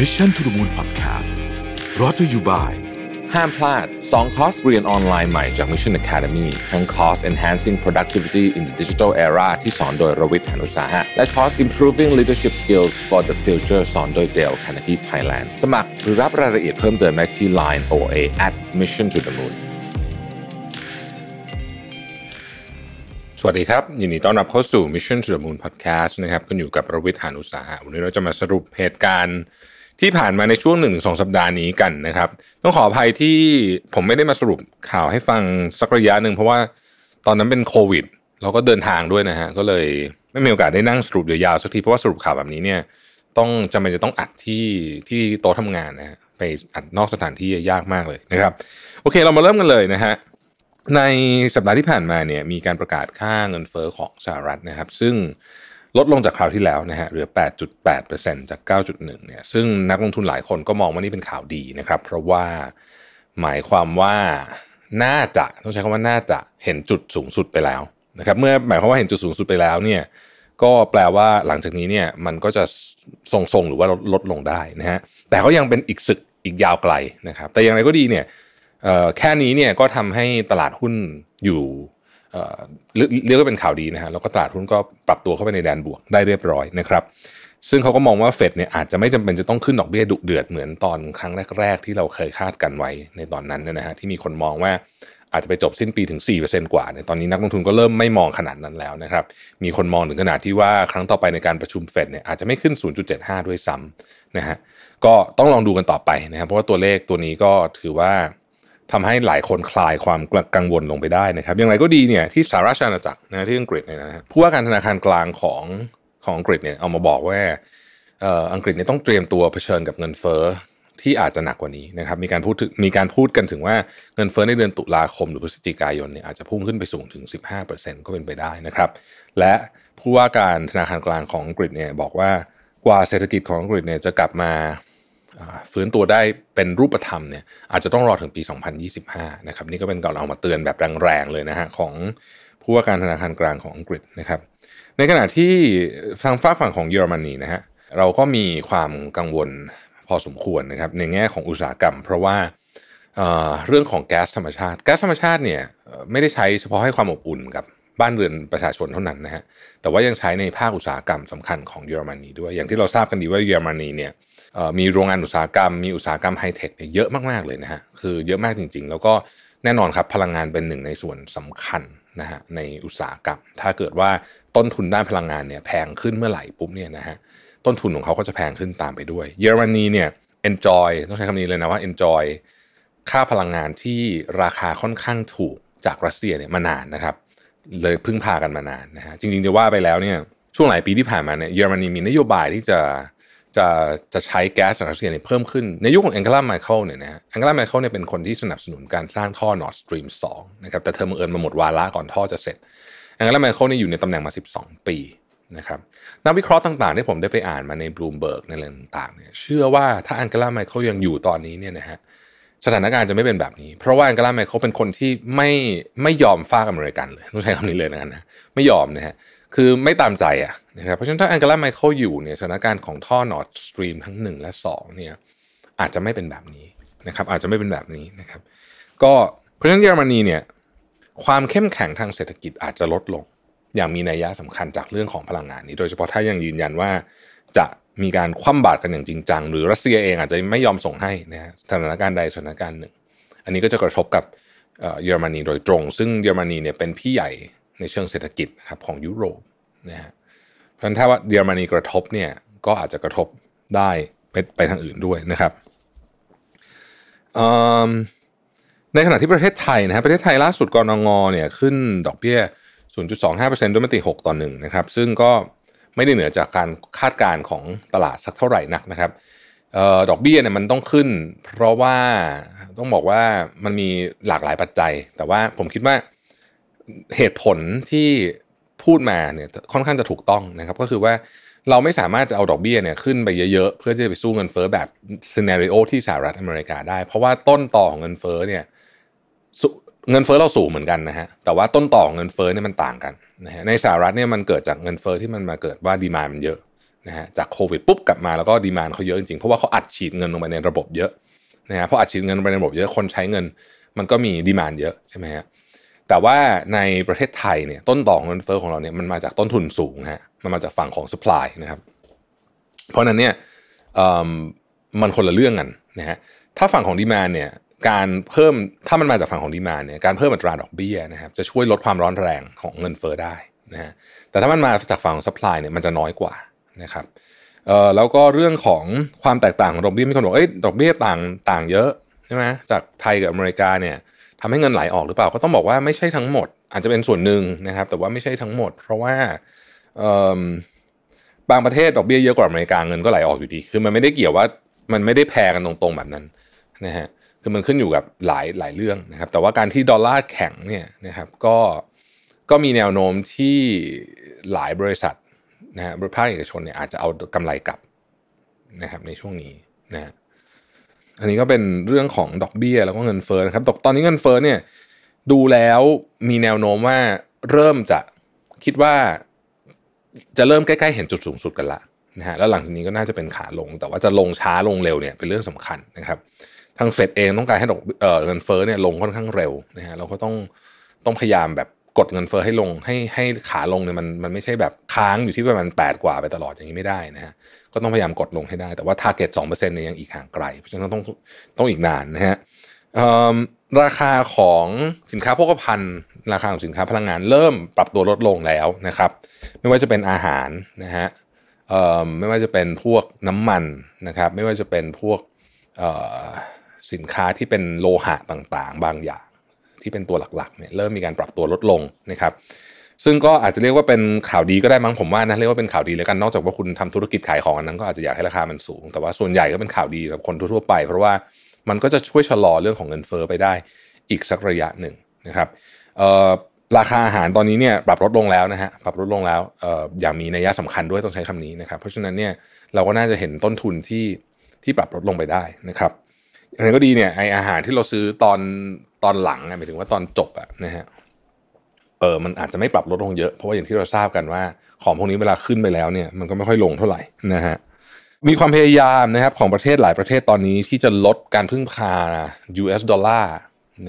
มิชชั่น to the Moon Podcast รอ t ธออยู่บ่ายห้ามพลาดสองคอร์สเรียนออนไลน์ใหม่จาก Mission Academy ทั้งคอร์ส Enhancing Productivity in the Digital Era ที่สอนโดยรวิศ หาญอุตสาหะ และคอร์ส Improving Leadership Skills for the Future สอนโดย Dale Carnegie Thailand สมัครหรือรับรายละเอียดเพิ่มเติมได้ที่ Line OA at Mission to the Moon สวัสดีครับ ยินดีต้อนรับเข้าสู่ Mission to the Moon Podcast นะครับคุณอยู่กับรวิศ หาญอุตสาหะ วันนี้เราจะมาสรุปเหตุการณ์ ที่ผ่านมาในช่วงหนึ่งสองสัปดาห์นี้กันนะครับ ต้องขออภัยที่ผมไม่ได้มาสรุปข่าวให้ฟังสักระยะหนึ่งเพราะว่าตอนนั้นเป็นโควิดเราก็เดินทางด้วยนะฮะก็เลยไม่มีโอกาสได้นั่งสรุปยาวๆสักทีเพราะว่าสรุปข่าวแบบนี้เนี่ย ต้องจำเป็นจะต้องอัดที่ที่โต๊ะทำงานนะฮะไปอัดนอกสถานที่ยากมากเลยนะครับ โอเคเรามาเริ่มกันเลยนะฮะในสัปดาห์ที่ผ่านมาเนี่ยมีการประกาศค่าเงินเฟอ้อของสหรัฐนะครับ ซึ่ง ลดลงจากคราวที่แล้วนะฮะเหลือ 8.8%จาก 9.1 เนี่ย ซึ่งนักลงทุนหลายคนก็มองว่านี่เป็นข่าวดีนะครับ เพราะว่าหมายความว่าน่าจะต้องใช้คำว่าน่าจะเห็นจุดสูงสุดไปแล้วนะครับ เมื่อหมายความว่าเห็นจุดสูงสุดไปแล้วเนี่ย ก็แปลว่าหลังจากนี้เนี่ยมันก็จะทรงๆหรือว่าลดลดลงได้นะฮะ แต่ก็ยังเป็นอีกศึกอีกยาวไกลนะครับ แต่อย่างไรก็ดีเนี่ยแค่นี้เนี่ยก็ทำให้ตลาดหุ้นอยู่ เรียกว่าเป็นข่าวดีนะฮะแล้วก็ตลาดหุ้นก็ปรับตัวเข้าไปในแดนบวกได้เรียบร้อยนะครับซึ่งเขาก็มองว่าเฟดเนี่ยอาจจะไม่จำเป็นจะต้องขึ้นดอกเบี้ยดุเดือดเหมือนตอนครั้งแรก ๆ ที่เราเคยคาดกันไว้ในตอนนั้นนะฮะที่มีคนมองว่าอาจจะไปจบสิ้นปีถึง 4%กว่าเนี่ยตอนนี้นักลงทุนก็เริ่มไม่มองขนาดนั้นแล้วนะครับมีคนมองถึงขนาดที่ว่าครั้งต่อไปในการประชุมเฟดเนี่ยอาจจะไม่ขึ้น 0.75 ด้วยซ้ำนะฮะก็ต้องลองดูกันต่อไปนะครับเพราะว่าตัวเลขตัวนี้ก็ถือว่า ทำให้หลายคนคลายความกังวลลงไปได้นะครับ อย่างไรก็ดีเนี่ยที่สหราชอาณาจักรนะที่อังกฤษเนี่ยนะผู้ว่าการธนาคารกลางของของอังกฤษเนี่ยเอามาบอกว่าอังกฤษเนี่ยต้องเตรียมตัวเผชิญกับเงินเฟ้อที่อาจจะหนักกว่านี้นะครับ มีการพูดมีการพูดกันถึงว่าเงินเฟ้อในเดือนตุลาคมหรือพฤศจิกายนเนี่ยอาจจะพุ่งขึ้นไปสูงถึง 15%ก็เป็นไปได้นะครับ และผู้ว่าการธนาคารกลางของอังกฤษเนี่ยบอกว่ากว่าเศรษฐกิจของอังกฤษเนี่ยจะกลับมา ฟื้นตัวได้เป็นรูปธรรมเนี่ยอาจจะต้องรอถึงปี 2025 นะครับ นี่ก็เป็นการเอามาเตือนแบบแรงๆเลยนะฮะของผู้ว่าการธนาคารกลางของอังกฤษนะครับ ในขณะที่ทางฝ้าฝั่งของเยอรมนีนะฮะเราก็มีความกังวลพอสมควรนะครับในแง่ของอุตสาหกรรม เพราะว่าเรื่องของแก๊สธรรมชาติ แก๊สธรรมชาติเนี่ยไม่ได้ใช้เฉพาะให้ความอบอุ่นกับบ้านเรือนประชาชนเท่านั้นนะฮะแต่ว่ายังใช้ในภาคอุตสาหกรรมสำคัญของเยอรมนีด้วยอย่างที่เราทราบกันดีว่าเยอรมนีเนี่ย มีโรงงานอุตสาหกรรม มีอุตสาหกรรมไฮเทคเนี่ยเยอะมากๆเลยนะฮะคือเยอะมากจริง ๆ แล้วก็แน่นอนครับพลังงานเป็นหนึ่งในส่วนสำคัญนะฮะในอุตสาหกรรม ถ้าเกิดว่าต้นทุนด้านพลังงานเนี่ยแพงขึ้นเมื่อไหร่ปุ๊บเนี่ยนะฮะต้นทุนของเขาก็จะแพงขึ้นตามไปด้วย เยอรมนีเนี่ย enjoy ต้องใช้คำนี้เลยนะว่า enjoy ค่าพลังงานที่ราคาค่อนข้างถูกจากรัสเซียเนี่ยมานานนะครับ เลยพึ่งพากันมานานนะฮะจริงๆจะว่าไปแล้วเนี่ยช่วงหลายปีที่ผ่านมาเนี่ยเยอรมนีมีนโยบายที่จะ จะจะใช้แก๊สจากรัสเซียเนี่ยเพิ่มขึ้น ในยุคของแองเกลา แมร์เคิลเนี่ยนะฮะแองเกลา แมร์เคิลเนี่ยเป็นคนที่สนับสนุนการสร้างท่อ Nord Stream 2นะครับแต่เธอบังเอิญมาหมดวาระก่อนท่อจะเสร็จแองเกลา แมร์เคิลเนี่ยอยู่ในตำแหน่งมา 12 ปีนะครับนักวิเคราะห์ต่างๆที่ผมได้ไปอ่านมาในบลูมเบิร์กในเรื่องต่างๆเนี่ยเชื่อว่าถ้าแองเกลา แมร์เคิลยังอยู่ตอนนี้เนี่ยนะฮะสถานการณ์จะไม่เป็นแบบนี้ เพราะว่าแองเกลา แมร์เคิลเป็นคนที่ไม่ไม่ยอมฟ้าอเมริกันเลยต้องใช้คำนี้เลยนะไม่ยอมนะฮะ คือไม่ตามใจอะนะครับเพราะฉะนั้นถ้าแองเกลา แมร์เคิลอยู่เนี่ยสถานการณ์ของท่อ Nord Stream ทั้ง 1 และ 2 เนี่ยอาจจะไม่เป็นแบบนี้นะครับอาจจะไม่เป็นแบบนี้นะครับ ก็เพราะฉะนั้นเยอรมนีเนี่ยความเข้มแข็งทางเศรษฐกิจอาจจะลดลง อย่างมีนัยยะสำคัญจากเรื่องของพลังงานนี้โดยเฉพาะถ้ายังยืนยันว่าจะมีการคว่ำบาตรกันอย่างจริงจัง หรือรัสเซียเองอาจจะไม่ยอมส่งให้นะฮะสถานการณ์ใดสถานการณ์หนึ่ง อันนี้ก็จะกระทบกับเยอรมนีโดยตรง ซึ่งเยอรมนีเนี่ยเป็นพี่ใหญ่ ในเชิงเศรษฐกิจครับของยุโรปนะฮะเพราะฉะนั้นถ้าว่าเยอรมนีกระทบเนี่ยก็อาจจะกระทบได้ไปไปทางอื่นด้วยนะครับในขณะที่ประเทศไทยนะฮะประเทศไทยล่าสุดกรงงเนี่ยขึ้นดอกเบี้ย 0.25%ด้วยมติ 6 ต่อ 1 นะครับ ซึ่งก็ไม่ได้เหนือจากการคาดการณ์ของตลาดสักเท่าไหร่นักนะครับออดอกเบี้ยเนี่ยมันต้องขึ้น เพราะว่าต้องบอกว่ามันมีหลากหลายปัจจัย แต่ว่าผมคิดว่า เหตุผลที่พูดมาเนี่ยค่อนข้างจะถูกต้องนะครับ ก็คือว่าเราไม่สามารถจะเอาดอกเบี้ยเนี่ยขึ้นไปเยอะๆ เพื่อที่จะไปสู้เงินเฟ้อแบบซีนารีโอที่สหรัฐอเมริกาได้ เพราะว่าต้นต่อของเงินเฟ้อเนี่ยเงินเฟ้อเราสูงเหมือนกันนะฮะแต่ว่าต้นต่อของเงินเฟ้อเนี่ยมันต่างกันนะฮะในสหรัฐเนี่ยมันเกิดจากเงินเฟ้อที่มันมาเกิดว่าดีมามันเยอะนะฮะจากโควิดปุ๊บกลับมาแล้วก็ดีมานเขาเยอะจริงๆเพราะว่าเขาอัดฉีดเงินลงไปในระบบเยอะนะฮะพออัดฉีดเงินลงไปในระบบเยอะคนใช้เงิน มันก็มีดีมานเยอะใช่ไหมฮะ แต่ว่าในประเทศไทยเนี่ยต้นต่อเงินเฟ้อของเราเนี่ยมันมาจากต้นทุนสูงฮะมันมาจากฝั่งของ supply นะครับ เพราะนั้นเนี่ยมันคนละเรื่องกันนะฮะถ้าฝั่งของ demand เนี่ยการเพิ่มถ้ามันมาจากฝั่งของ demand เนี่ยการเพิ่มอัตราดอกเบี้ยนะครับจะช่วยลดความร้อนแรงของเงินเฟ้อได้นะฮะแต่ถ้ามันมาจากฝั่งของ supply เนี่ยมันจะน้อยกว่านะครับเอ่อแล้วก็เรื่องของความแตกต่างของดอกเบี้ยมีคนบอกเอ้ยดอกเบี้ยต่างต่างเยอะใช่ไหมจากไทยกับอเมริกาเนี่ย ทำให้เงินไหลออกหรือเปล่าก็ต้องบอกว่าไม่ใช่ทั้งหมด อาจจะเป็นส่วนหนึ่งนะครับ แต่ว่าไม่ใช่ทั้งหมด เพราะว่าบางประเทศดอกเบี้ยเยอะกว่าอเมริกาเงินก็ไหลออกอยู่ดี คือมันไม่ได้เกี่ยวว่ามันไม่ได้แพงกันตรงๆแบบนั้นนะฮะคือมันขึ้นอยู่กับหลายหลายเรื่องนะครับ แต่ว่าการที่ดอลลาร์แข็งเนี่ยนะครับ ก็ก็มีแนวโน้มที่หลายบริษัทนะฮะบริษัทเอกชนเนี่ยอาจจะเอากำไรกลับนะครับในช่วงนี้นะฮะ อันนี้ก็เป็นเรื่องของดอกเบี้ยแล้วก็เงินเฟ้อนะครับตอนนี้เงินเฟ้อเนี่ยดูแล้วมีแนวโน้มว่าเริ่มจะคิดว่าจะเริ่มใกล้ๆเห็นจุดสูงสุดกันละนะฮะแล้วหลังจากนี้ก็น่าจะเป็นขาลง แต่ว่าจะลงช้าลงเร็วเนี่ยเป็นเรื่องสำคัญนะครับ ทางเฟดเองต้องการให้ดอกเเงินเฟ้อเนี่ยลงค่อนข้างเร็วนะฮะเราก็ต้องต้องพยายามแบบ กดเงินเฟ้อให้ลงให้ให้ขาลงเนี่ยมันมันไม่ใช่แบบค้างอยู่ที่ประมาณแปดกว่าไปตลอดอย่างนี้ไม่ได้นะฮะก็ต้องพยายามกดลงให้ได้ แต่ว่า t a r g e t 2%เนี่ยยังอีกห่างไกล เพราะฉะนั้นต้องต้องอีกนานนะฮะราคาของสินค้าโภคภัณฑ์ ราคาของสินค้าพลังงานเริ่มปรับตัวลดลงแล้วนะครับ ไม่ว่าจะเป็นอาหารนะฮะไม่ว่าจะเป็นพวกน้ำมันนะครับ ไม่ว่าจะเป็นพวกสินค้าที่เป็นโลหะต่างๆ บางอย่าง ที่เป็นตัวหลักๆเนี่ยเริ่มมีการปรับตัวลดลงนะครับซึ่งก็อาจจะเรียกว่าเป็นข่าวดีก็ได้มั้งผมว่านะเรียกว่าเป็นข่าวดีแล้วกันนอกจากว่าคุณทำธุรกิจขายของอันนั้นก็อาจจะอยากให้ราคามันสูง แต่ว่าส่วนใหญ่ก็เป็นข่าวดีกับคนทั่วไป เพราะว่ามันก็จะช่วยชะลอเรื่องของเงินเฟอ้อไปได้อีกสักระยะหนึ่งนะครับราคาอาหารตอนนี้เนี่ยปรับลดลงแล้วนะฮะปรับลดลงแล้วอย่างมีนัยสำคัญด้วยต้องใช้คำนี้นะครับ เพราะฉะนั้นเนี่ยเราก็น่าจะเห็นต้นทุนที่ที่ปรับลดลงไปได้นะครับ อย่างไรก็ดีเนี่ยไออาหารที่เราซื้อตอนตอนหลังหมายถึงว่าตอนจบอะนะฮะเออมันอาจจะไม่ปรับลดลงเยอะเพราะว่าอย่างที่เราทราบกันว่า ของพวกนี้เวลาขึ้นไปแล้วเนี่ย มันก็ไม่ค่อยลงเท่าไหร่นะฮะมีความพยายามนะครับของประเทศหลายประเทศตอนนี้ที่จะลดการพึ่งพา US ดอลลาร์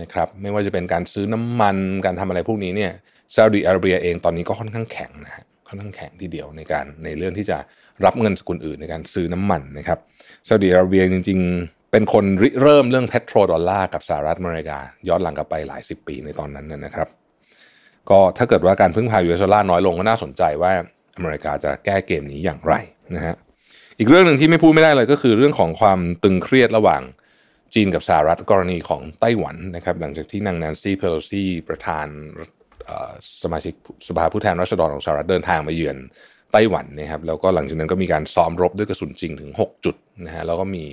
นะครับไม่ว่าจะเป็นการซื้อน้ำมันการทำอะไรพวกนี้เนี่ยซาอุดิอาระเบียเองตอนนี้ก็ค่อนข้างแข็งนะฮะค่อนข้างแข็งทีเดียวในการในเรื่องที่จะรับเงินสกุลอื่นในการซื้อน้ำมันนะครับซาอุดิอาระเบียจริง เป็นคนริเริ่มเรื่อง petrodollar กับสหรัฐอเมริกา ย้อนหลังกลับไปหลายสิบปีในตอนนั้นนะครับ ก็ถ้าเกิดว่าการพึ่งพา US ดอลลาร์น้อยลงก็น่าสนใจว่าอเมริกาจะแก้เกมนี้อย่างไรนะฮะอีกเรื่องหนึ่งที่ไม่พูดไม่ได้เลยก็คือเรื่องของความตึงเครียดระหว่างจีนกับสหรัฐกรณีของไต้หวันนะครับ หลังจากที่นางแนนซี่เพโลซีประธานสมาชิกสภาผู้แทนราษฎรของสหรัฐเดินทางมาเยือนไต้หวันนะครับแล้วก็หลังจากนั้นก็มีการซ้อมรบด้วยกระสุนจริงถึง 6 จุดนะฮะแล้วก็มี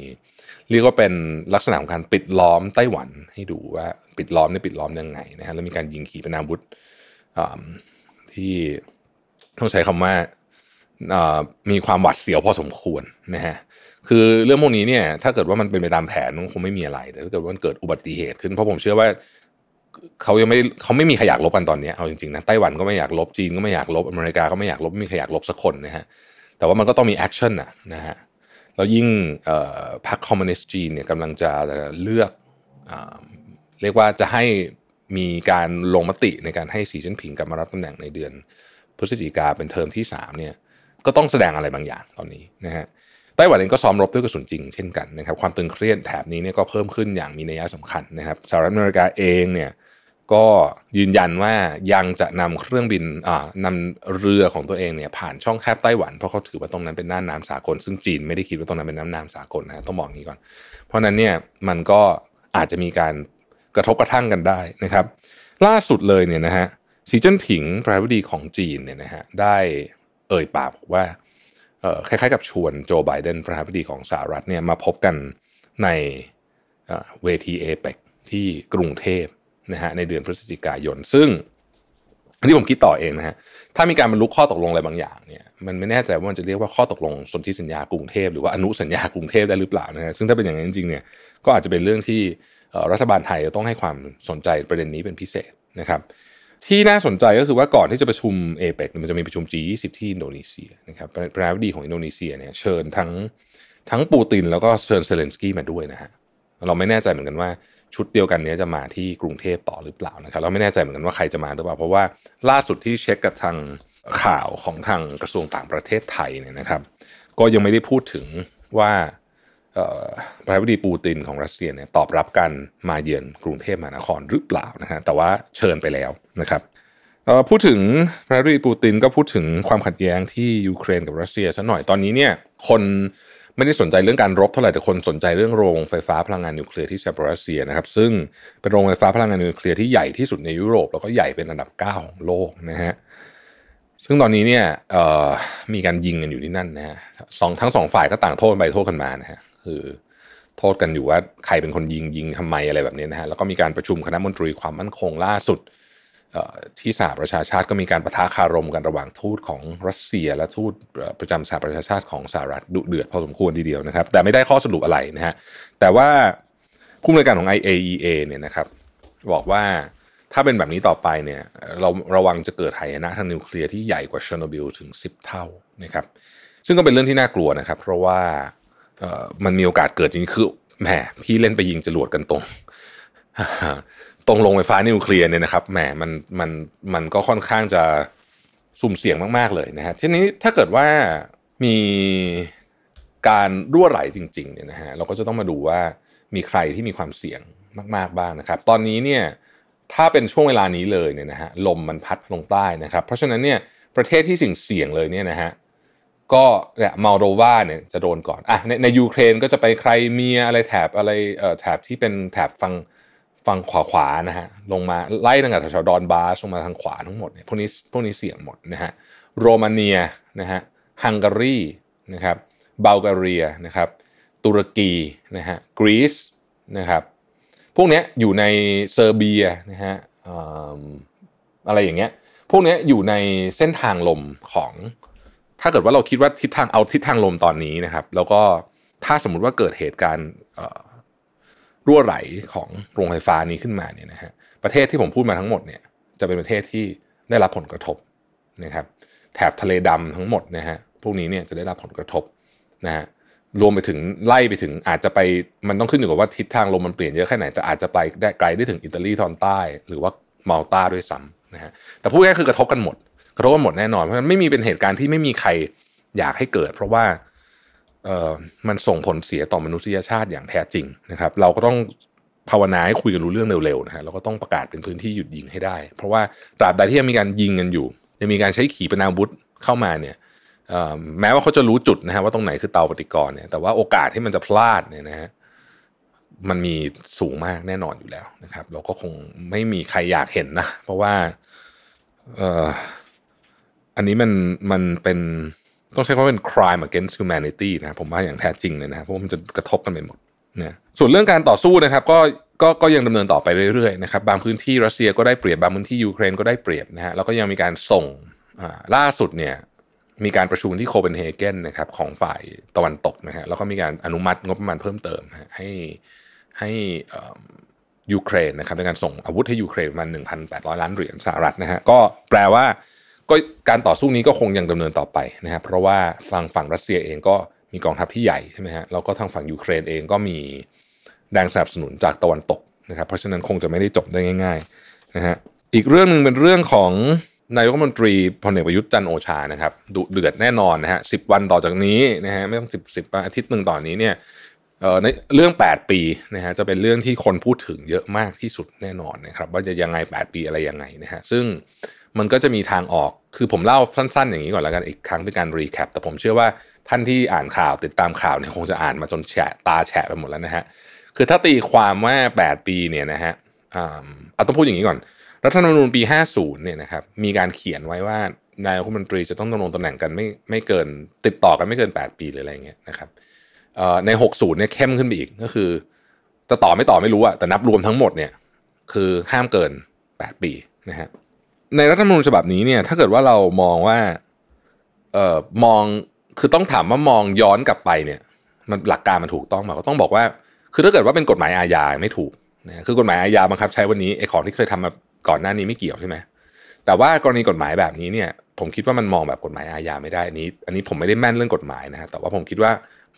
เรียกว่าเป็นลักษณะของการปิดล้อมไต้หวันให้ดูว่าปิดล้อมเนี่ยปิดล้อมยังไงนะฮะแล้วมีการยิงขีปนาวุธที่ต้องใช้คำว่ามีความหวาดเสียวพอสมควรนะฮะคือเรื่องพวกนี้เนี่ยถ้าเกิดว่ามันเป็นไปตามแผนคงไม่มีอะไรแต่ถ้าเกิดว่ามันเกิดอุบัติเหตุขึ้นเพราะผมเชื่อว่าเขายังไม่เขาไม่มีใครอยากรบกันตอนนี้เอาจริงๆนะไต้หวันก็ไม่อยากรบจีนก็ไม่อยากรบอเมริกาก็ไม่อยากรบไม่มีใครอยากรบสักคนนะฮะแต่ว่ามันก็ต้องมี action นะนะฮะ แล้วยิ่งพรรคคอมมิวนิสต์จีนเนี่ยกำลังจะเลือกเรียกว่าจะให้มีการลงมติในการให้สีจิ้นผิงกลับมารับตำแหน่งในเดือนพฤศจิกาเป็นเทอมที่3เนี่ยก็ต้องแสดงอะไรบางอย่างตอนนี้นะฮะไต้หวันเองก็ซ้อมรบด้วยกระสุนจริงเช่นกันนะครับความตึงเครียดแถบนี้เนี่ยก็เพิ่มขึ้นอย่างมีนัยสำคัญนะครับสหรัฐอเมริกาเองเนี่ย ก็ยืนยันว่ายังจะนำเครื่องบินอ่านำเรือของตัวเองเนี่ยผ่านช่องแคบไต้หวันเพราะเขาถือว่าตรงนั้นเป็นน่านน้าสากล ซึ่งจีนไม่ได้คิดว่าตรงนั้นเป็นน้ำน้ำสากลนะต้องบอกนี้ก่อน เพราะนั้นเนี่ยมันก็อาจจะมีการกระทบกระทั่งกันได้นะครับ ล่าสุดเลยเนี่ยนะฮะสีจิ้นผิงประธานาธิบดีของจีนเนี่ยนะฮะได้เอ่ยปากว่าคล้ายๆกับชวนโจไบเดนประธานาธิบดีของสหรัฐเนี่ยมาพบกันในเวทีเอเปกที่กรุงเทพ นะฮะในเดือนพฤศจิกายน ซึ่งอันที่ผมคิดต่อเองนะฮะถ้ามีการบรรลุข้อตกลงอะไรบางอย่างเนี่ยมันไม่แน่ใจว่ามันจะเรียกว่าข้อตกลงสนธิสัญญากรุงเทพหรือว่าอนุสัญญากรุงเทพได้หรือเปล่านะฮะซึ่งถ้าเป็นอย่างนั้นจริงๆเนี่ยก็อาจจะเป็นเรื่องที่รัฐบาลไทยต้องให้ความสนใจประเด็นนี้เป็นพิเศษนะครับ ที่น่าสนใจก็คือว่าก่อนที่จะประชุมเอเปกมันจะมีประชุม G20 ที่อินโดนีเซียนะครับประธานาธิบดีของอินโดนีเซียเนี่ยเชิญทั้งทั้งปูตินแล้วก็เชิญเซเลนสกี้มาด้วยนะฮะเราไม่แน่ใจเหมือนกันว่า ชุดเดียวกันนี้จะมาที่กรุงเทพต่อหรือเปล่านะครับเราไม่แน่ใจเหมือนกันว่าใครจะมาหรือเปล่า เพราะว่าล่าสุดที่เช็คกับทางข่าวของทางกระทรวงต่างประเทศไทยเนี่ยนะครับ ก็ยังไม่ได้พูดถึงว่าประธานาธิบดีปูตินของรัสเซียเนี่ยตอบรับการมาเยือนกรุงเทพมหานครหรือเปล่านะฮะแต่ว่าเชิญไปแล้วนะครับพูดถึงประธานาธิบดีปูตินก็พูดถึงความขัดแย้งที่ยูเครนกับรัสเซียซะหน่อยตอนนี้เนี่ยคน ไม่ได้สนใจเรื่องการรบเท่าไหร่แต่คนสนใจเรื่องโรงไฟฟ้าพลังงานนิวเคลียร์ที่ซาปรัสเซียนะครับ ซึ่งเป็นโรงไฟฟ้าพลังงานนิวเคลียร์ที่ใหญ่ที่สุดในยุโรปแล้วก็ใหญ่เป็นอันดับ 9 ของโลกนะฮะซึ่งตอนนี้เนี่ยมีการยิงกันอยู่ที่นั่นนะฮะสองทั้งสองฝ่ายก็ต่างโทษไปโทษกันมานะฮะคือโทษกันอยู่ว่าใครเป็นคนยิงยิงทำไมอะไรแบบนี้นะฮะแล้วก็มีการประชุมคณะมนตรีความมั่นคงล่าสุด ที่สหประชาชาติก็มีการประทะคารมกันระหว่างทูตของรัสเซีย และทูตประจำสหประชาชาติของสหรัฐดุเดือดพอสมควรทีเดียวนะครับ แต่ไม่ได้ข้อสรุปอะไรนะฮะแต่ว่าผู้บริการของ IAEA เนี่ยนะครับ บอกว่าถ้าเป็นแบบนี้ต่อไปเนี่ยเราระวังจะเกิดหายนะทางนิวเคลียร์ที่ใหญ่กว่าเชอร์โนบิลถึง 10 เท่านะครับ ซึ่งก็เป็นเรื่องที่น่ากลัวนะครับ เพราะว่ามันมีโอกาสเกิดจริงคือแหมพี่เล่นไปยิงจรวดกันตรง ตรงโรงไฟฟ้านิวเคลียร์เนี่ยนะครับแหมมันมันมันก็ค่อนข้างจะสุ่มเสี่ยงมากๆเลยนะฮะทีนี้ถ้าเกิดว่ามีการรั่วไหลจริงๆเนี่ยนะฮะเราก็จะต้องมาดูว่ามีใครที่มีความเสี่ยงมาก ๆบ้างนะครับ ตอนนี้เนี่ยถ้าเป็นช่วงเวลานี้เลยเนี่ยนะฮะลมมันพัดลงใต้นะครับ เพราะฉะนั้นเนี่ยประเทศที่สิ่งเสี่ยงเลยเนี่ยนะฮะก็เนี่ยมาลโดวาเนี่ยจะโดนก่อนอะในในยูเครนก็จะไปใครเมียอะไรแถบอะไรเอ่อแถบที่เป็นแถบฟัง ฝั่งขวาขวานะฮะลงมาไล่ตั้งแต่แถวดอนบาสลงมาทางขวาทั้งหมดเนี่ยพวกนี้พวกนี้เสี่ยงหมดนะฮะโรมาเนียนะฮะฮังการีนะครับบัลกเรียนะครับตุรกีนะฮะกรีซนะครับพวกนี้อยู่ในเซอร์เบียนะฮะอะไรอย่างเงี้ยพวกนี้อยู่ในเส้นทางลมของ ถ้าเกิดว่าเราคิดว่าทิศทางเอาทิศทางลมตอนนี้นะครับ แล้วก็ถ้าสมมุติว่าเกิดเหตุการณ์ รั่วไหลของโรงไฟฟ้านี้ขึ้นมาเนี่ยนะฮะประเทศที่ผมพูดมาทั้งหมดเนี่ยจะเป็นประเทศที่ได้รับผลกระทบนะครับแถบทะเลดำทั้งหมดนะฮะพวกนี้เนี่ยจะได้รับผลกระทบนะฮะรวมไปถึงไล่ไปถึงอาจจะไปมันต้องขึ้นอยู่กับว่าทิศทางลมมันเปลี่ยนเยอะแค่ไหนแต่อาจจะไปได้ไกลได้ถึงอิตาลีตอนใต้ หรือว่ามาลตาด้วยซ้ำนะฮะแต่พูดง่ายคือกระทบกันหมด กระทบกันหมดแน่นอนเพราะฉะนั้นไม่มีเป็นเหตุการณ์ที่ไม่มีใครอยากให้เกิด เพราะว่า มันส่งผลเสียต่อมนุษยชาติอย่างแท้จริงนะครับ เราก็ต้องภาวนาให้คุยกันรู้เรื่องเร็วๆนะฮะเราก็ต้องประกาศเป็นพื้นที่หยุดยิงให้ได้ เพราะว่าตราบใดที่ยังมีการยิงกันอยู่ยังมีการใช้ขีปนาวุธเข้ามาเนี่ยแม้ว่าเขาจะรู้จุดนะฮะว่าตรงไหนคือเตาปฏิกรณ์เนี่ยแต่ว่าโอกาสที่มันจะพลาดเนี่ยนะฮะมันมีสูงมากแน่นอนอยู่แล้วนะครับ เราก็คงไม่มีใครอยากเห็นนะ เพราะว่าเอออันนี้มันมันเป็น ต้องใช้คำว่าเป็น crime against humanity นะผมว่าอย่างแท้จริงเลยนะเพราะมันจะกระทบกันไปหมดนะส่วนเรื่องการต่อสู้นะครับก็ก็ก็ยังดำเนินต่อไปเรื่อยๆนะครับบางพื้นที่รัสเซียก็ได้เปรียบบางพื้นที่ยูเครนก็ได้เปรียบนะฮะแล้วก็ยังมีการส่งล่าสุดเนี่ยมีการประชุมที่โคเปนเฮเกนนะครับของฝ่ายตะวันตกนะฮะแล้วก็มีการอนุมัติงบประมาณเพิ่มเติมให้ให้ยูเครนนะครับในการส่งอาวุธให้ยูเครนมา1,800 ล้านเหรียญสหรัฐนะฮะก็แปลว่า ก็การต่อสู้นี้ก็คงยังดำเนินต่อไปนะครับเพราะว่าฝั่งฝั่งรัสเซียเองก็มีกองทัพที่ใหญ่ใช่ไหมฮะแล้วก็ทางฝั่งยูเครนเองก็มีแรงสนับสนุนจากตะวันตกนะครับ เพราะฉะนั้นคงจะไม่ได้จบได้ง่ายๆนะฮะอีกเรื่องหนึ่งเป็นเรื่องของนายกรัฐมนตรีพลเอกประยุทธ์จันโอชานะครับดุเดือดแน่นอนนะฮะสิวันต่อจากนี้นะฮะไม่ต้องสิบสิบอาทิตย์หนึ่งต่อนนี้เนี่ยเอ่อในเรื่อง 8 ปีนะฮะจะเป็นเรื่องที่คนพูดถึงเยอะมากที่สุดแน่นอนนะครับ ว่าจะยังไง 8 ปีอะไรยังไงนะฮะซึ่งมันก็จะมีทางออก คือผมเล่าสั้นๆ อย่างนี้ก่อนแล้วกันอีกครั้งเป็นการรีแคปแต่ผมเชื่อว่าท่านที่อ่านข่าวติดตามข่าวเนี่ยคงจะอ่านมาจนแฉะตาแฉะไปหมดแล้วนะฮะคือถ้าตีความว่า 8 ปีเนี่ยนะฮะเอาต้องพูดอย่างนี้ก่อน รัฐธรรมนูญปี 50เนี่ยนะครับมีการเขียนไว้ว่านายกรัฐมนตรีจะต้องดำรงตำแหน่งกันไม่ไม่เกินติดต่อกันไม่เกิน 8 ปีหรืออะไรเงี้ยนะครับใน 60เนี่ยเข้มขึ้นไปอีกก็คือ จะต่อไม่ต่อไม่รู้อะแต่นับรวมทั้งหมดเนี่ยคือห้ามเกิน 8 ปีนะฮะ ในรัฐธรรมนูญฉบับนี้เนี่ย ถ้าเกิดว่าเรามองว่า เอ่อมองคือต้องถามว่ามองย้อนกลับไปเนี่ย มันหลักการมันถูกต้องไหมก็ต้องบอกว่า คือถ้าเกิดว่าเป็นกฎหมายอาญาไม่ถูกนะคือกฎหมายอาญาบังคับใช้วันนี้ไอ้ของที่เคยทำมาก่อนหน้านี้ไม่เกี่ยวใช่ไหมแต่ว่ากรณีกฎหมายแบบนี้เนี่ย ผมคิดว่ามันมองแบบกฎหมายอาญาไม่ได้อันนี้ อันนี้ผมไม่ได้แม่นเรื่องกฎหมายนะฮะแต่ว่าผมคิดว่า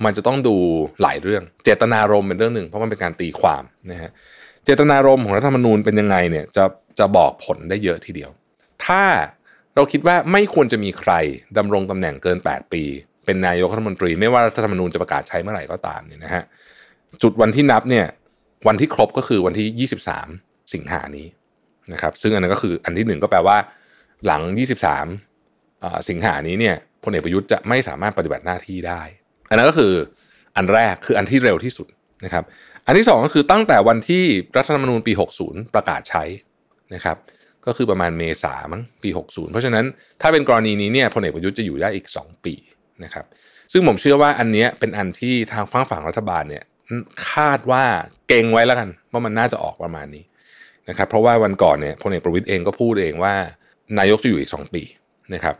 มันจะต้องดูหลายเรื่อง เจตนารมณ์เป็นเรื่องหนึ่ง เพราะมันเป็นการตีความนะฮะเจตนารมณ์ของรัฐธรรมนูญเป็นยังไงเนี่ยจะจะบอกผลได้เยอะทีเดียว ถ้าเราคิดว่าไม่ควรจะมีใครดำรงตำแหน่งเกิน 8 ปี เป็นนายกรัฐมนตรี ไม่ว่ารัฐธรรมนูญจะประกาศใช้เมื่อไหร่ก็ตามเนี่ยนะฮะจุดวันที่นับเนี่ยวันที่ครบก็คือวันที่ 23 สิงหานี้นะครับ ซึ่งอันนั้นก็คืออันที่หนึ่งก็แปลว่า หลัง 23 สิงหานี้เนี่ยพลเอกประยุทธ์จะไม่สามารถปฏิบัติหน้าที่ได้ อันนั้นก็คืออันแรกคืออันที่เร็วที่สุดนะครับ อันที่สองก็คือตั้งแต่วันที่รัฐธรรมนูญปี 60 ประกาศใช้นะครับ ก็คือประมาณเมษามั้งปี 60 เพราะฉะนั้นถ้าเป็นกรณีนี้เนี่ยพลเอกประยุทธ์จะอยู่ได้อีก 2 ปีนะครับซึ่งผมเชื่อว่าอันนี้เป็นอันที่ทางฝั่งฝั่งรัฐบาลเนี่ยคาดว่าเก่งไว้แล้วกันว่ามันน่าจะออกประมาณนี้นะครับเพราะว่าวันก่อนเนี่ยพลเอกประวิตยเองก็พูดเองว่านายกจะอยู่อีก 2 ปีนะครับ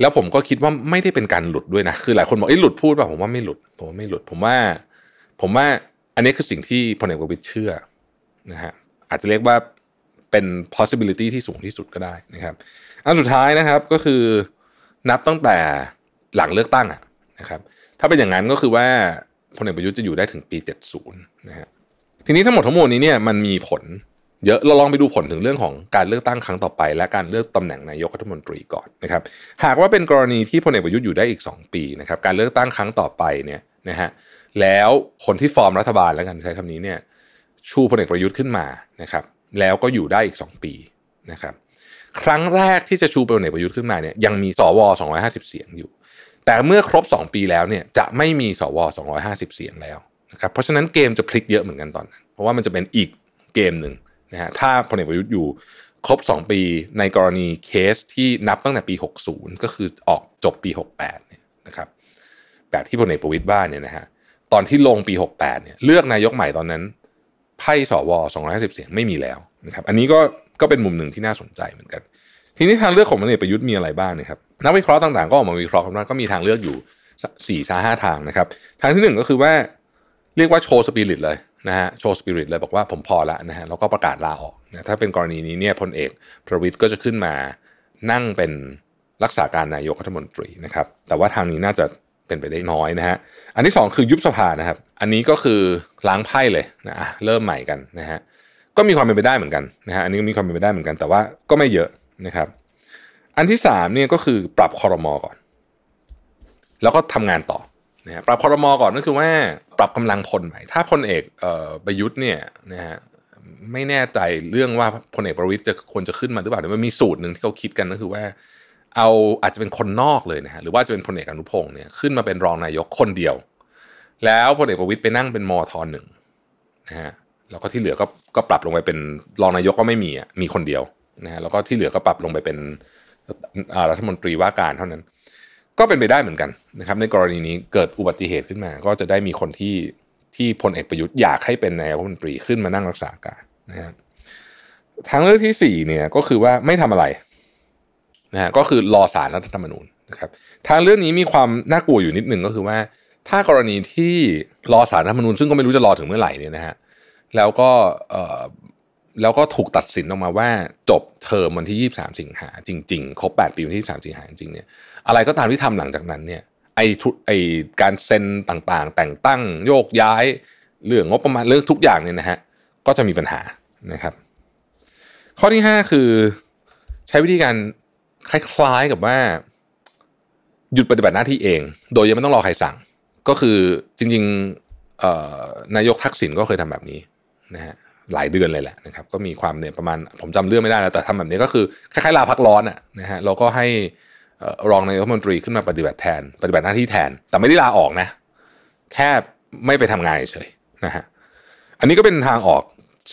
แล้วผมก็คิดว่าไม่ได้เป็นการหลุดด้วยนะคือหลายคนบอกไอ้หลุดพูดป่ะผมว่าไม่หลุดผมว่าไม่หลุดผมว่า ผมว่าอันนี้คือสิ่งที่พลเอกประวิตยเชื่อนะฮะอาจจะเรียกว่า เป็น possibility ที่สูงที่สุดก็ได้นะครับ อันสุดท้ายนะครับก็คือนับตั้งแต่หลังเลือกตั้งอะนะครับถ้าเป็นอย่างนั้นก็คือว่าพลเอกประยุทธ์จะอยู่ได้ถึงปี 70นะฮะทีนี้ทั้งหมดทั้งมวลนี้เนี่ยมันมีผลเยอะเราลองไปดูผลถึงเรื่องของการเลือกตั้งครั้งต่อไป และการเลือกตำแหน่งนายกรัฐมนตรีก่อนนะครับ หากว่าเป็นกรณีที่พลเอกประยุทธ์อยู่ได้อีก 2 ปีนะครับการเลือกตั้งครั้งต่อไปเนี่ยนะฮะแล้วคนที่ฟอร์มรัฐบาลแล้วกันใช้คำนี้เนี่ยชูพลเอกประยุทธ์ขึ้นมานะครับ แล้วก็อยู่ได้อีก 2 ปีนะครับครั้งแรกที่จะชูพลเอกประยุทธ์ขึ้นมาเนี่ยยังมีสว250 เสียงอยู่ แต่เมื่อครบ 2 ปีแล้วเนี่ยจะไม่มีสว250 เสียงแล้วนะครับเพราะฉะนั้นเกมจะพลิกเยอะเหมือนกันตอนนั้น เพราะว่ามันจะเป็นอีกเกมหนึ่งนะฮะถ้าพลเอกประยุทธ์อยู่ครบ 2 ปีในกรณีเคสที่นับตั้งแต่ปี 60 ก็คือออกจบปี 68เนี่ยนะครับแบบที่พลเอกประวิตยว่าเนี่ยนะฮะตอนที่ลงปี 68เนี่ยเลือกนายกใหม่ตอนนั้น ไพ่สว250เสียงไม่มีแล้วนะครับ อันนี้ก็ก็เป็นมุมหนึ่งที่น่าสนใจเหมือนกัน ทีนี้ทางเลือกของพลเอกประยุทธ์มีอะไรบ้างนะครับนักวิเคราะห์ต่างๆ ก็ออกมาวิเคราะห์กันว่าก็มีทางเลือกอยู่4ี่าห้าทางนะครับ ทางที่1ก็คือว่าเรียกว่าโชว์สปิริตเลยนะฮะโชว์สปิริตเลยบอกว่าผมพอละนะฮะแล้วก็ประกาศลาออกนะถ้าเป็นกรณีนี้เนี่ยพลเอกประวิทย์ก็จะขึ้นมานั่งเป็นรักษาการนายกรัฐมนตรีนะครับ แต่ว่าทางนี้น่าจะ เป็นไปได้น้อยนะฮะอันที่ 2 คือยุบสภานะครับ อันนี้ก็คือล้างไพ่เลยนะเริ่มใหม่กันนะฮะก็มีความเป็นไปได้เหมือนกันนะฮะอันนี้มีความเป็นไปได้เหมือนกัน แต่ว่าก็ไม่เยอะนะครับ อันที่3เนี่ยก็คือปรับคอรมอก่อน แล้วก็ทำงานต่อนะฮะปรับคอรมอก่อนก็คือว่าปรับกำลังพลใหม่ ถ้าพลเอกเอ่อประยุทธ์เนี่ยนะฮะไม่แน่ใจเรื่องว่าพลเอกประวิตยจะควรจะขึ้นมาหรือเปล่ามันมีสูตรหนึ่งที่เขาคิดกันก็คือว่า เอาอาจจะเป็นคนนอกเลยนะฮะหรือว่าจะเป็นพลเอกอนุพงศ์เนี่ยขึ้นมาเป็นรองนายกคนเดียว แล้วพลเอกประวิตยไปนั่งเป็นมทหนึ่งนะฮะแล้วก็ที่เหลือก็ก็ปรับลงไปเป็นรองนายกก็ไม่มีอะมีคนเดียวนะฮะแล้วก็ที่เหลือก็ปรับลงไปเป็นรัฐมนตรีว่าการเท่านั้น ก็เป็นไปได้เหมือนกันนะครับ ในกรณีนี้เกิดอุบัติเหตุขึ้นมา ก็จะได้มีคนที่ที่พลเอกประยุทธ์อยากให้เป็นนายกรัฐมนตรีขึ้นมานั่งรักษาการนะครับทางเลือกที่สี่เนี่ยก็คือว่าไม่ทำอะไร นะฮะก็คือรอสารรัฐธรรมนูญนะครับทางเรื่องนี้มีความน่ากลัวอยู่นิดหนึ่งก็คือว่า ถ้ากรณีที่รอสารรัฐธรรมนูญซึ่งก็ไม่รู้จะรอถึงเมื่อไหร่เนี่ยนะฮะแล้วก็แล้วก็ถูกตัดสินออกมาว่าจบเทอมวันที่ 23 สิงหาจริงๆ ครบ 8 ปีวันที่ 23 สิงหาจริงเนี่ยอะไรก็ตามที่ทำหลังจากนั้นเนี่ยไอ้ทุไอ้การเซ็นต่างๆ แต่งตั้งโยกย้ายเรื่องงบประมาณเรื่องทุกอย่างเนี่ยนะฮะก็จะมีปัญหานะครับ ข้อที่ 5 คือใช้วิธีการ คล้ายๆกับว่า หยุดปฏิบัติหน้าที่เอง โดยยังไม่ต้องรอใครสั่ง ก็คือจริงๆนายกทักษิณก็เคยทำแบบนี้นะฮะหลายเดือนเลยแหละนะครับ ก็มีความเนี่ยประมาณผมจำเรื่องไม่ได้แล้วแต่ทำแบบนี้ก็คือคล้ายๆลาพักร้อนอะนะฮะเราก็ให้รองนายกรัฐมนตรีขึ้นมาปฏิบัติแทน ปฏิบัติหน้าที่แทน แต่ไม่ได้ลาออกนะ แค่ไม่ไปทำงานเฉยนะฮะอันนี้ก็เป็นทางออก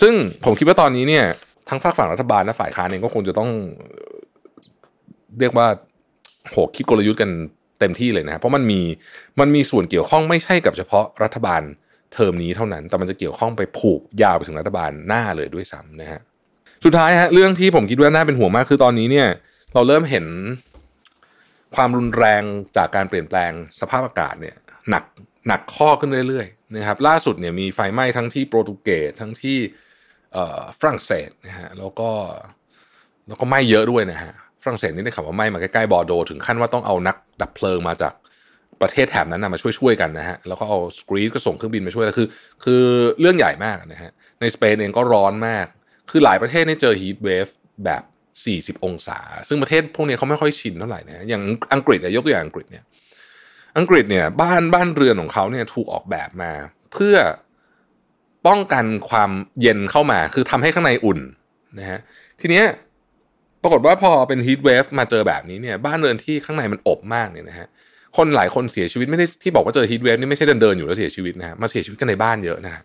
ซึ่งผมคิดว่าตอนนี้เนี่ยทั้งฝากฝั่งรัฐบาลและฝ่ายค้านเองก็คงจะต้อง เรียกว่าโหคิดกลยุทธ์กันเต็มที่เลยนะเพราะมันมีมันมีส่วนเกี่ยวข้องไม่ใช่กับเฉพาะรัฐบาลเทอมนี้เท่านั้น แต่มันจะเกี่ยวข้องไปผูกยาวไปถึงรัฐบาลหน้าเลยด้วยซ้ำนะฮะสุดท้ายฮะเรื่องที่ผมคิดว่าน่าเป็นห่วงมากคือตอนนี้เนี่ย เราเริ่มเห็นความรุนแรงจากการเปลี่ยนแปลงสภาพอากาศเนี่ยหนักหนักข้อขึ้นเรื่อยๆนะครับล่าสุดเนี่ยมีไฟไหม้ทั้งที่โปรตุเกสทั้งที่ฝรั่งเศสนะฮะแล้วก็แล้วก็ไหม้เยอะด้วยนะฮะ ฝรั่งเศสนี่ได้ข่าวว่าไหม้มาใกล้ๆบอร์โดถึงขั้นว่าต้องเอานักดับเพลิงมาจากประเทศแถบนั้นนะมาช่วยๆกันนะฮะแล้วก็เอาสกรีดก็ส่งเครื่องบินมาช่วยคือ คือเรื่องใหญ่มากนะฮะในสเปนเองก็ร้อนมาก คือหลายประเทศนี่เจอฮีทเวฟแบบ 40 องศา ซึ่งประเทศพวกนี้เขาไม่ค่อยชินเท่าไหร่นะอย่างอังกฤษยกตัวอย่างอังกฤษเนี่ยอังกฤษเนี่ยบ้านบ้านเรือนของเขาเนี่ยถูกออกแบบมา เพื่อป้องกันความเย็นเข้ามา คือทำให้ข้างในอุ่นนะฮะทีเนี้ย ปรากฏว่าพอเป็นฮีทเวฟมาเจอแบบนี้เนี่ยบ้านเรือนที่ข้างในมันอบมากเนี่ยนะฮะคนหลายคนเสียชีวิตไม่ได้ที่บอกว่าเจอฮีทเวฟนี่ไม่ใช่เดินเดินอยู่แล้วเสียชีวิตนะฮะมาเสียชีวิตกันในบ้านเยอะนะฮะ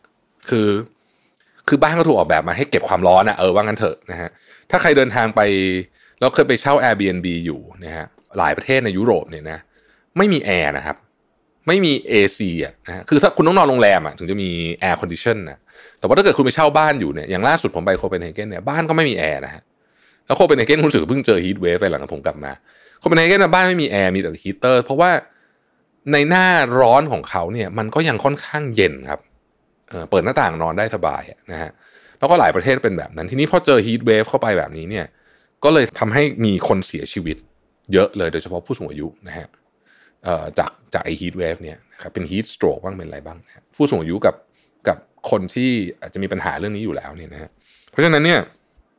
คือ คือบ้านก็ถูกออกแบบมาให้เก็บความร้อนอะเออว่างั้นเถอะนะฮะถ้าใครเดินทางไปแล้วเคยไปเช่า Airbnb อยู่นะฮะหลายประเทศในยุโรปเนี่ยนะไม่มีแอร์นะครับไม่มี AC อะนะคือถ้าคุณต้องนอนโรงแรมอะถึงจะมี air condition นะแต่ว่าถ้าเกิดคุณไปเช่าบ้านอยู่เนี่ยอย่างล่าสุดผมไปโคเปนเฮเกนเนี่ยบ้านก็ไม่มีแอร์นะฮะ แล้วโคเปนเฮเกนคุณสื่อเพิ่งเจอ heat wave ไปหลังผมกลับมาโคเปนเฮเกนบ้านไม่มีแอร์มีแต่ฮีเตอร์ เพราะว่าในหน้าร้อนของเขาเนี่ยมันก็ยังค่อนข้างเย็นครับเปิดหน้าต่างนอนได้สบายนะฮะแล้วก็หลายประเทศเป็นแบบนั้น ทีนี้พอเจอ heat wave เข้าไปแบบนี้เนี่ยก็เลยทำให้มีคนเสียชีวิตเยอะเลยโดยเฉพาะผู้สูงอายุนะฮะจากจากไอ้ heat wave เนี่ยครับเป็น heat stroke บ้างเป็นอะไรบ้างนะผู้สูงอายุกับกับคนที่อาจจะมีปัญหาเรื่องนี้อยู่แล้วเนี่ยนะฮะเพราะฉะนั้นเนี่ย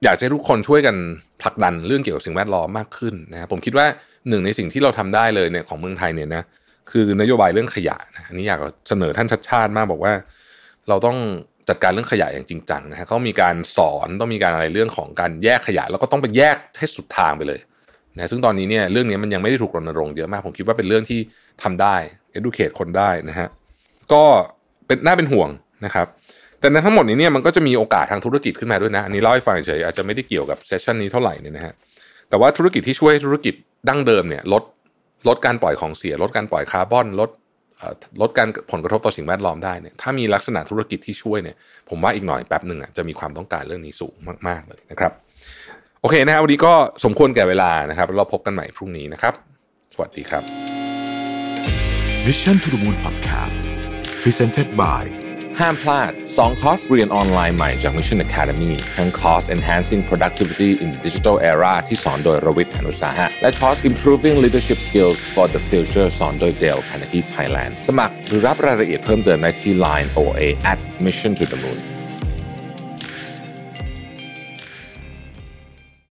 อยากให้ทุกคนช่วยกันผลักดันเรื่องเกี่ยวกับสิ่งแวดล้อมมากขึ้นนะผมคิดว่าหนึ่งในสิ่งที่เราทำได้เลยเนี่ยของเมืองไทยเนี่ยนะคือนโยบายเรื่องขยะนะอันนี้อยากเสนอท่านชัดชาติมากบอกว่า เราต้องจัดการเรื่องขยะอย่างจริงจังนะฮะเขามีการสอนต้องมีการอะไรเรื่องของการแยกขยะ แล้วก็ต้องไปแยกให้สุดทางไปเลยนะซึ่งตอนนี้เนี่ยเรื่องนี้มันยังไม่ได้ถูกรณรงค์เยอะมาก ผมคิดว่าเป็นเรื่องที่ทำได้ educate คนได้นะฮะก็เป็นน่าเป็นห่วงนะครับ แต่ในทั้งหมดนี้เนี่ยมันก็จะมีโอกาสทางธุรกิจขึ้นมาด้วยนะ อันนี้เล่าให้ฟังเฉยอาจจะไม่ได้เกี่ยวกับเซสชันนี้เท่าไหร่เนี่ยนะฮะแต่ว่าธุรกิจที่ช่วยธุรกิจดั้งเดิมเนี่ยลดลดการปล่อยของเสีย ลดการปล่อยคาร์บอนลดลดการผลกระทบต่อสิ่งแวดล้อมได้เนี่ยถ้ามีลักษณะธุรกิจที่ช่วยเนี่ยผมว่าอีกหน่อยแป๊บหนึ่งอะจะมีความต้องการเรื่องนี้สูงมาก ๆ เลยนะครับโอเคนะครับวันนี้ก็สมควรแก่เวลานะครับเราพบกันใหม่พรุ่งนี้นะครับ สวัสดีครับ Mission to the Moon Podcast Presented by ห้ามพลาด 2 คอร์สเรียนออนไลน์ใหม่จาก Mission Academy ทั้งคอร์ส Enhancing Productivity in Digital Era ที่สอนโดยรวิศ หาญอุตสาหะ และคอร์ส Improving Leadership Skills for the Future สอนโดย Dale Carnegie Thailand สมัครหรือรับรายละเอียดเพิ่มเติมได้ที่ Line OA at Mission to the Moon